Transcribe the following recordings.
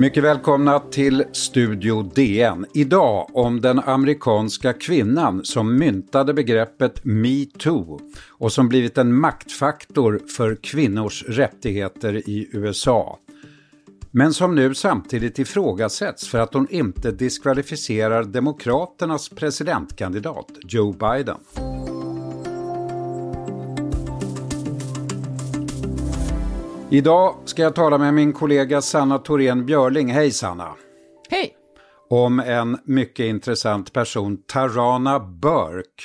Mycket välkomna till Studio DN. Idag om den amerikanska kvinnan som myntade begreppet metoo och som blivit en maktfaktor för kvinnors rättigheter i USA. Men som nu samtidigt ifrågasätts för att hon inte diskvalificerar Demokraternas presidentkandidat Joe Biden. Idag ska jag tala med min kollega Sanna Thorén Björling. Hej Sanna! Hej! Om en mycket intressant person, Tarana Burke.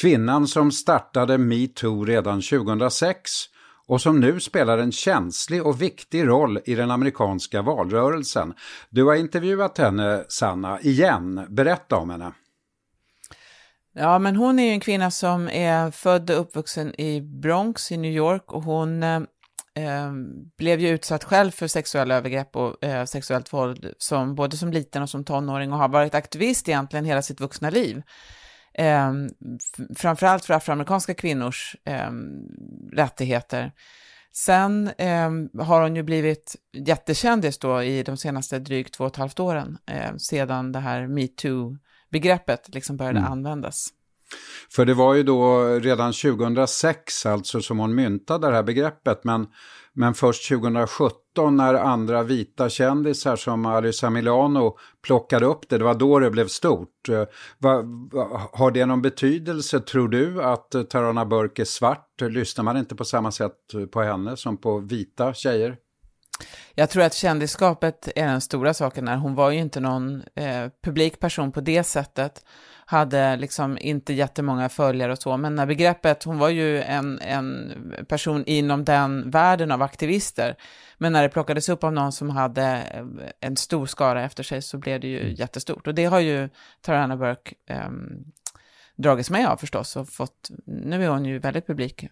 Kvinnan som startade metoo redan 2006 och som nu spelar en känslig och viktig roll i den amerikanska valrörelsen. Du har intervjuat henne, Sanna, igen. Berätta om henne. Ja, men hon är ju en kvinna som är född och uppvuxen i Bronx i New York och hon eh, eh blev ju utsatt själv för sexuella övergrepp och eh, sexuellt våld som, både som liten och som tonåring och har varit aktivist egentligen hela sitt vuxna liv. Eh, framförallt för afroamerikanska kvinnors eh, rättigheter. Sen eh, har hon ju blivit jättekändis då i de senaste drygt två och ett halvt åren, eh, sedan det här metoo-begreppet liksom började mm. användas. För det var ju då redan 2006 alltså som hon myntade det här begreppet men, men först 2017 när andra vita kändisar som Alyssa Milano plockade upp det, det var då det blev stort. Va, va, har det någon betydelse, tror du, att Tarana Burke är svart? Lyssnar man inte på samma sätt på henne som på vita tjejer? Jag tror att kändisskapet är den stora saken här. Hon var ju inte någon eh, publikperson på det sättet hade liksom inte jättemånga följare och så, men när begreppet, hon var ju en, en person inom den världen av aktivister, men när det plockades upp av någon som hade en stor skara efter sig så blev det ju mm. jättestort. Och det har ju Tarana Burke um, dragits med av förstås och fått, nu är hon ju väldigt publik.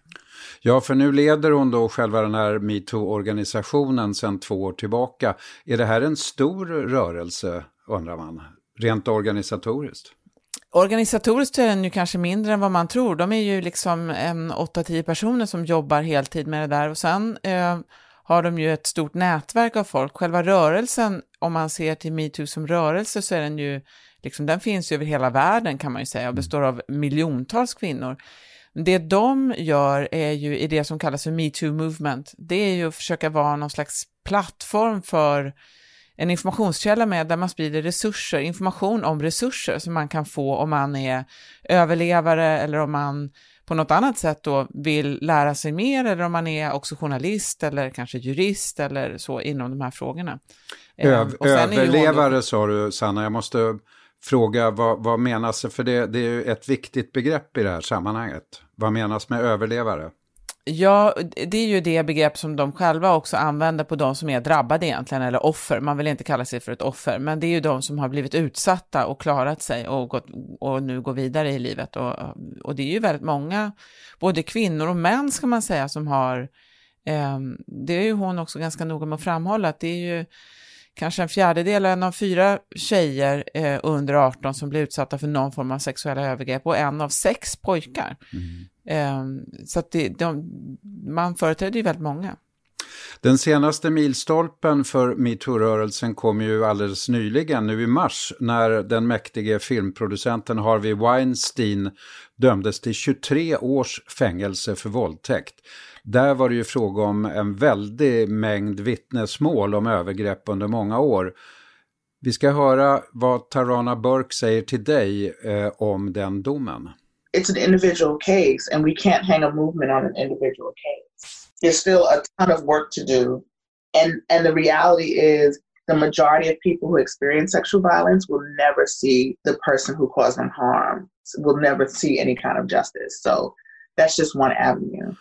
Ja, för nu leder hon då själva den här metoo-organisationen sedan två år tillbaka. Är det här en stor rörelse, undrar man, rent organisatoriskt? Organisatoriskt är den ju kanske mindre än vad man tror. De är ju liksom en 8-10 personer som jobbar heltid med det där och sen eh, har de ju ett stort nätverk av folk. Själva rörelsen, om man ser till metoo som rörelse så är den ju, liksom, den finns ju över hela världen kan man ju säga och består av miljontals kvinnor. Det de gör är ju i det som kallas för metoo movement. Det är ju att försöka vara någon slags plattform för en informationskälla med där man sprider resurser, information om resurser som man kan få om man är överlevare eller om man på något annat sätt då vill lära sig mer eller om man är också journalist eller kanske jurist eller så inom de här frågorna. Ehm, Ö överlevare då... sa du Sanna, jag måste fråga vad, vad menas, för det, det är ju ett viktigt begrepp i det här sammanhanget. Vad menas med överlevare? Ja, det är ju det begrepp som de själva också använder på de som är drabbade egentligen, eller offer. Man vill inte kalla sig för ett offer, men det är ju de som har blivit utsatta och klarat sig och, gått, och nu går vidare i livet. Och, och det är ju väldigt många, både kvinnor och män ska man säga, som har, eh, det är ju hon också ganska noga med att framhålla, att det är ju kanske en fjärdedel, en av fyra tjejer eh, under 18 som blir utsatta för någon form av sexuella övergrepp och en av sex pojkar. Mm. Eh, så att det, de, man företräder ju väldigt många. Den senaste milstolpen för metoo-rörelsen kom ju alldeles nyligen, nu i mars, när den mäktige filmproducenten Harvey Weinstein dömdes till 23 års fängelse för våldtäkt. Där var det ju fråga om en väldig mängd vittnesmål om övergrepp under många år. Vi ska höra vad Tarana Burke säger till dig eh, om den domen. It's an individual case and we can't hang a movement on an individual case. There's still a ton of work to do and and the reality is the majority of people who experience sexual violence will never see the person who caused them harm, will never see any kind of justice. So that's just one avenue.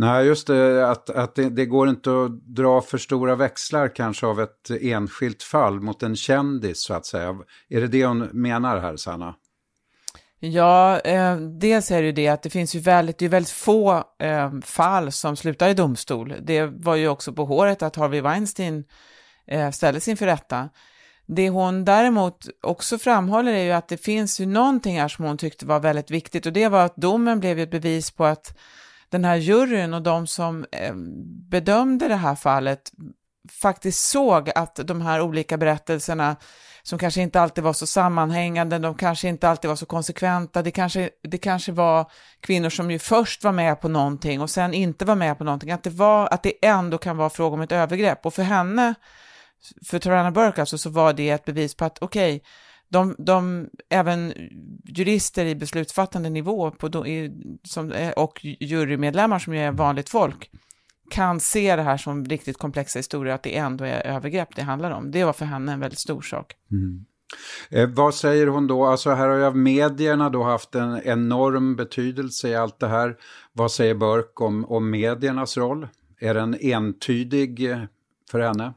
Nej, just det, att, att det, det, går inte att dra för stora växlar kanske av ett enskilt fall mot en kändis så att säga. Är det det hon menar här, Sanna? Ja, eh, dels är det ju det att det finns ju väldigt, det är väldigt få eh, fall som slutar i domstol. Det var ju också på håret att Harvey Weinstein eh, ställdes inför rätta. Det hon däremot också framhåller är ju att det finns ju någonting här som hon tyckte var väldigt viktigt och det var att domen blev ett bevis på att den här juryn och de som eh, bedömde det här fallet faktiskt såg att de här olika berättelserna som kanske inte alltid var så sammanhängande, de kanske inte alltid var så konsekventa, det kanske, det kanske var kvinnor som ju först var med på någonting och sen inte var med på någonting, att det, var, att det ändå kan vara fråga om ett övergrepp. Och för henne, för Tarana Burke alltså, så var det ett bevis på att okej, okay, de, de, även jurister i beslutsfattande nivå på, i, som, eh, och jurymedlemmar som är vanligt folk, kan se det här som riktigt komplexa historier, att det ändå är övergrepp det handlar om. Det var för henne en väldigt stor sak. Mm. Eh, vad säger hon då? Alltså här har ju medierna då haft en enorm betydelse i allt det här. Vad säger Burke om, om mediernas roll? Är den entydig eh, för henne?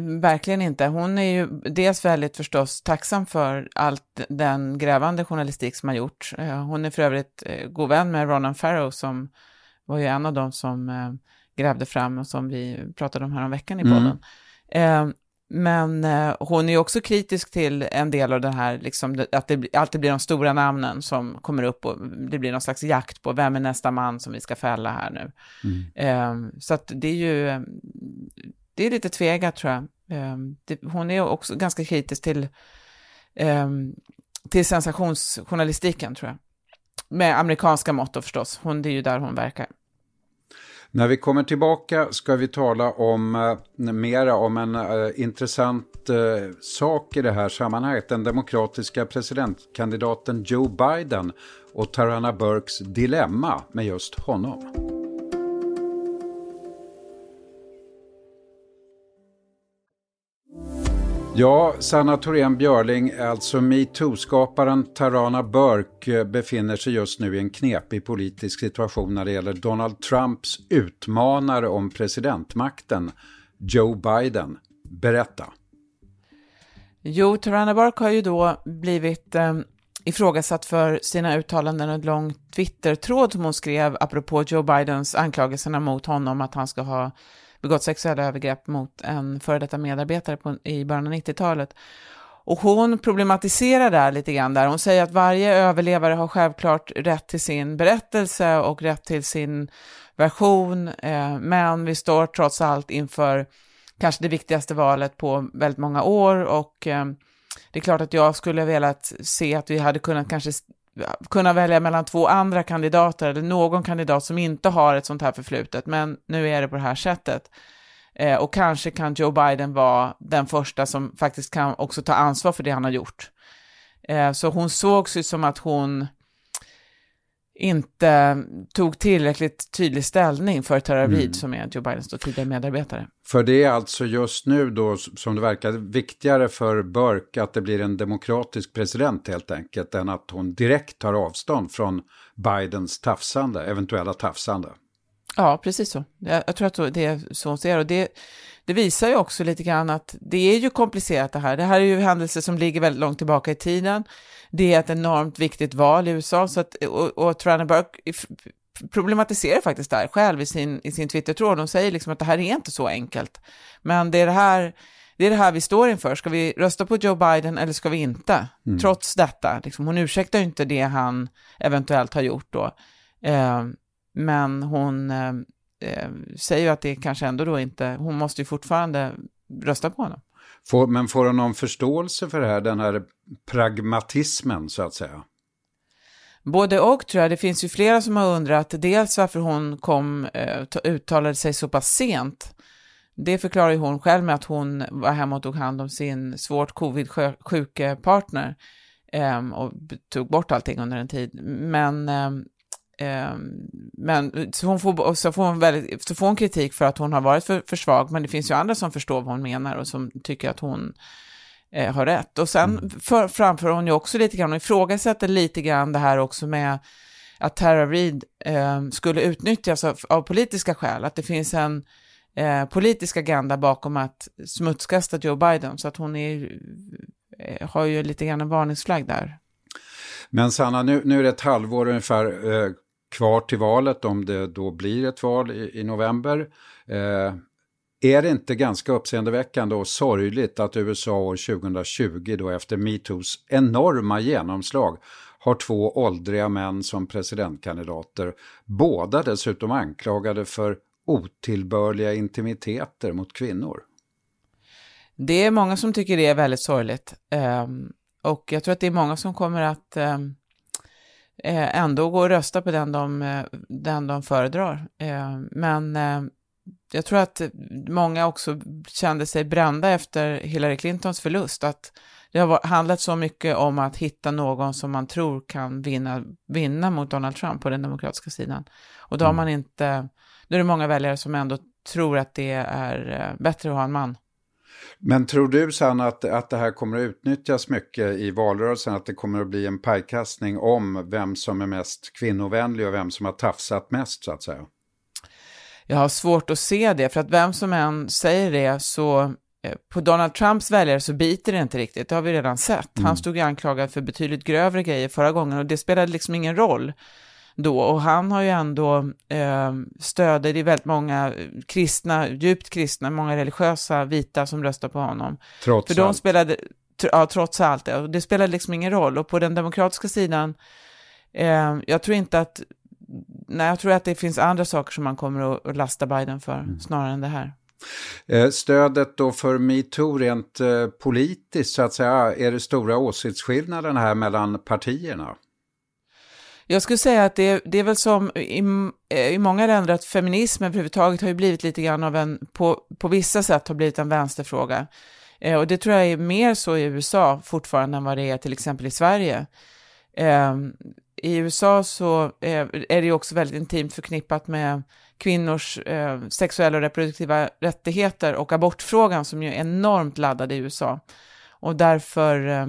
Mm, verkligen inte. Hon är ju dels väldigt förstås tacksam för allt den grävande journalistik som har gjorts. Eh, hon är för övrigt eh, god vän med Ronan Farrow som var ju en av dem som grävde fram och som vi pratade om här om veckan i mm. podden. Mm. Eh, men eh, hon är också kritisk till en del av det här, liksom, att det alltid blir de stora namnen som kommer upp och det blir någon slags jakt på vem är nästa man som vi ska fälla här nu. Mm. Eh, så att det är ju, det är lite tvegat tror jag. Ehm, det, hon är också ganska kritisk till, ehm, till sensationsjournalistiken tror jag. Med amerikanska mått förstås, hon, det är ju där hon verkar. När vi kommer tillbaka ska vi tala om eh, mera om en uh, intressant uh, sak i det här sammanhanget. Den demokratiska presidentkandidaten Joe Biden och Tarana Burks dilemma med just honom. Ja, Sanna Thorén Björling, alltså metoo-skaparen Tarana Burke eh, befinner sig just nu i en knepig politisk situation när det gäller Donald Trumps utmanare om presidentmakten, Joe Biden. Berätta. Jo, Tarana Burke har ju då blivit eh, ifrågasatt för sina uttalanden och en lång Twitter-tråd som hon skrev apropå Joe Bidens anklagelserna mot honom att han ska ha begått sexuella övergrepp mot en före detta medarbetare på, i början av 90-talet. Och hon problematiserar där lite grann där. Hon säger att varje överlevare har självklart rätt till sin berättelse och rätt till sin version, eh, men vi står trots allt inför kanske det viktigaste valet på väldigt många år och eh, det är klart att jag skulle velat se att vi hade kunnat kanske kunna välja mellan två andra kandidater eller någon kandidat som inte har ett sånt här förflutet, men nu är det på det här sättet. Eh, och kanske kan Joe Biden vara den första som faktiskt kan också ta ansvar för det han har gjort. Eh, så hon sågs ju som att hon inte tog tillräckligt tydlig ställning för Tara Reid mm. som är Joe Bidens tidigare medarbetare. För det är alltså just nu då som det verkar viktigare för Burke att det blir en demokratisk president helt enkelt än att hon direkt tar avstånd från Bidens tafsande, eventuella tafsande. Ja, precis så. Jag, jag tror att det är så hon ser och det, det visar ju också lite grann att det är ju komplicerat det här. Det här är ju händelser som ligger väldigt långt tillbaka i tiden. Det är ett enormt viktigt val i USA, så att, och, och Burke problematiserar faktiskt det här själv i sin, i sin Twitter-tråd. De säger liksom att det här är inte så enkelt. Men det är det här, det är det här vi står inför. Ska vi rösta på Joe Biden eller ska vi inte? Mm. Trots detta, liksom, hon ursäktar ju inte det han eventuellt har gjort då. Eh, men hon eh, eh, säger ju att det kanske ändå då inte, hon måste ju fortfarande rösta på honom. Får, men får hon någon förståelse för det här, den här pragmatismen så att säga? Både och tror jag. Det finns ju flera som har undrat dels varför hon kom, eh, uttalade sig så pass sent. Det förklarar ju hon själv med att hon var hemma och tog hand om sin svårt covid-sjuke partner eh, och tog bort allting under en tid. Men eh, men så, hon får, så, får hon väldigt, så får hon kritik för att hon har varit för, för svag, men det finns ju andra som förstår vad hon menar och som tycker att hon eh, har rätt. Och sen mm. för, framför hon ju också lite grann, och ifrågasätter lite grann det här också med att Tara Reid eh, skulle utnyttjas av, av, politiska skäl, att det finns en eh, politisk agenda bakom att smutskasta Joe Biden, så att hon är, eh, har ju lite grann en varningsflagg där. Men Sanna, nu, nu är det ett halvår ungefär eh, kvar till valet, om det då blir ett val i, i november. Eh, Är det inte ganska uppseendeväckande och sorgligt att USA år 2020 då efter metoos enorma genomslag har två åldriga män som presidentkandidater, båda dessutom anklagade för otillbörliga intimiteter mot kvinnor? Det är många som tycker det är väldigt sorgligt. Um, och jag tror att det är många som kommer att um, ändå gå och rösta på den de, eh, den de föredrar. Uh, men jag tror att många också kände sig brända efter Hillary Clintons förlust. Att det har handlat så mycket om att hitta någon som man tror kan vinna, vinna mot Donald Trump på den demokratiska sidan. Och då har mm. man inte, då är det många väljare som ändå tror att det är bättre att ha en man. Men tror du Sanna att, att det här kommer att utnyttjas mycket i valrörelsen? Att det kommer att bli en pajkastning om vem som är mest kvinnovänlig och vem som har tafsat mest så att säga? Jag har svårt att se det, för att vem som än säger det så eh, på Donald Trumps väljare så biter det inte riktigt, det har vi redan sett. Mm. Han stod ju anklagad för betydligt grövre grejer förra gången och det spelade liksom ingen roll då. Och han har ju ändå eh, stöder, är väldigt många kristna, djupt kristna, många religiösa vita som röstar på honom. Trots För de allt. Spelade, ja, trots allt. Det. det spelade liksom ingen roll. Och på den demokratiska sidan, eh, jag tror inte att, nej, jag tror att det finns andra saker som man kommer att lasta Biden för, mm. snarare än det här. Eh, stödet då för metoo rent eh, politiskt så att säga, är det stora åsiktsskillnaden här mellan partierna? Jag skulle säga att det, det är väl som i, eh, i många länder att feminismen överhuvudtaget har ju blivit lite grann av en, på, på vissa sätt har blivit en vänsterfråga. Eh, och det tror jag är mer så i USA fortfarande än vad det är till exempel i Sverige. Eh, I USA så eh, är det ju också väldigt intimt förknippat med kvinnors eh, sexuella och reproduktiva rättigheter och abortfrågan som ju är enormt laddad i USA. Och därför eh,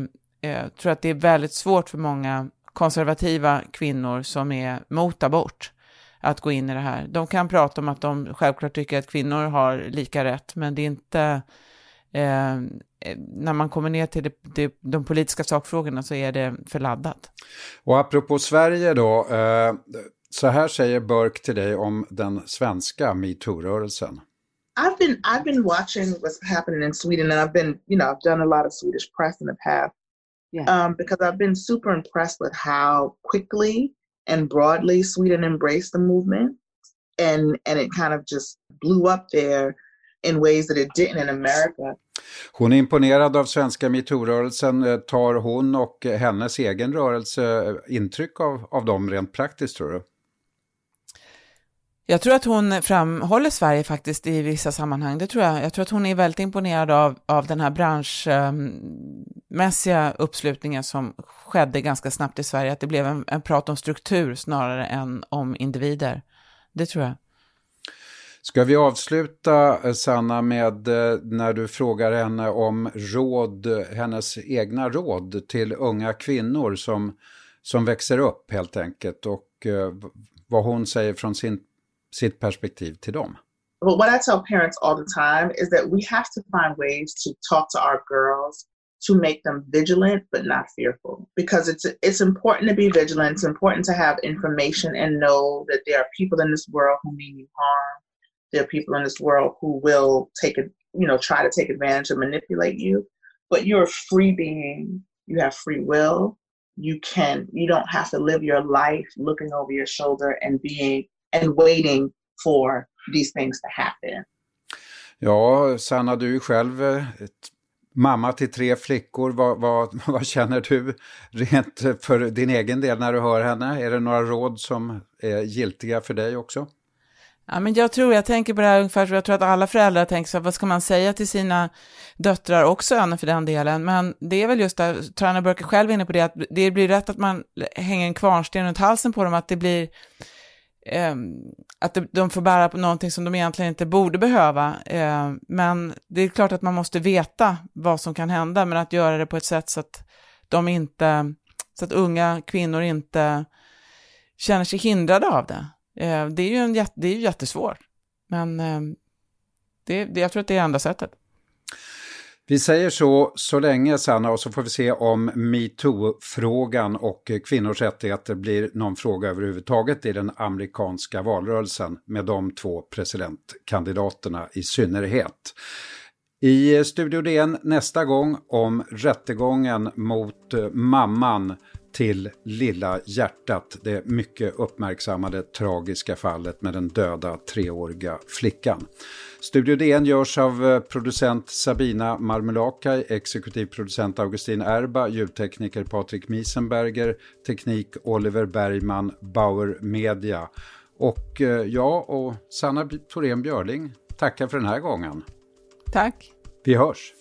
eh tror jag att det är väldigt svårt för många konservativa kvinnor som är mot abort att gå in i det här. De kan prata om att de självklart tycker att kvinnor har lika rätt, men det är inte... Eh, när man kommer ner till det, det, de politiska sakfrågorna så är det för laddat. Och apropå Sverige då, eh, så här säger Burk till dig om den svenska metoo-rörelsen. I've been I've been watching what's happening in Sweden and I've been you know I've done a lot of Swedish press in the past Yeah. Um, because I've been super impressed with how quickly and broadly Sweden embraced the movement, and and it kind of just blew up there in ways that it didn't in America. Hon är imponerad av svenska metoo-rörelsen. Eh, tar hon och hennes egen rörelse eh, intryck av, av dem rent praktiskt tror du? Jag tror att hon framhåller Sverige faktiskt i vissa sammanhang, det tror jag. Jag tror att hon är väldigt imponerad av, av den här branschmässiga uppslutningen som skedde ganska snabbt i Sverige, att det blev en, en prat om struktur snarare än om individer. Det tror jag. Ska vi avsluta, eh, Sanna, med eh, när du frågar henne om råd, hennes egna råd till unga kvinnor som, som växer upp helt enkelt och eh, vad hon säger från sin sitt perspektiv till dem? But what I tell parents all the time is that we have to find ways to talk to our girls to make them vigilant but not fearful. Because it's it's important to be vigilant. It's important to have information and know that there are people in this world who mean you harm. There are people in this world who will take it you know try to take advantage and manipulate you. But you're a free being. You have free will. You can you don't have to live your life looking over your shoulder and being and waiting for these things to happen. Ja, Sanna, du är själv ett mamma till tre flickor. Vad, vad, vad känner du rent för din egen del när du hör henne? Är det några råd som är giltiga för dig också? Ja, men jag tror, jag tänker på det här ungefär jag tror att alla föräldrar tänker så här, vad ska man säga till sina döttrar och söner för den delen, men det är väl just det, Trana Burke själv inne på det, att det blir rätt att man hänger en kvarnsten runt halsen på dem, att det blir eh, Ehm, att de får bära på någonting som de egentligen inte borde behöva. Ehm, men det är klart att man måste veta vad som kan hända, men att göra det på ett sätt så att de inte, så att unga kvinnor inte känner sig hindrade av det. Ehm, det är ju en, det är jättesvårt, men det, det, jag tror att det är enda sättet. Vi säger så så länge Sanna och så får vi se om metoo-frågan och kvinnors rättigheter blir någon fråga överhuvudtaget i den amerikanska valrörelsen med de två presidentkandidaterna i synnerhet. I Studio DN nästa gång om rättegången mot mamman till Lilla hjärtat, det mycket uppmärksammade tragiska fallet med den döda treåriga flickan. Studio DN görs av eh, producent Sabina Marmelakai, exekutiv producent Augustin Erba, ljudtekniker Patrik Miesenberger, teknik Oliver Bergman, Bauer Media. Och eh, jag och Sanna Thorén Björling tackar för den här gången. Tack. Vi hörs.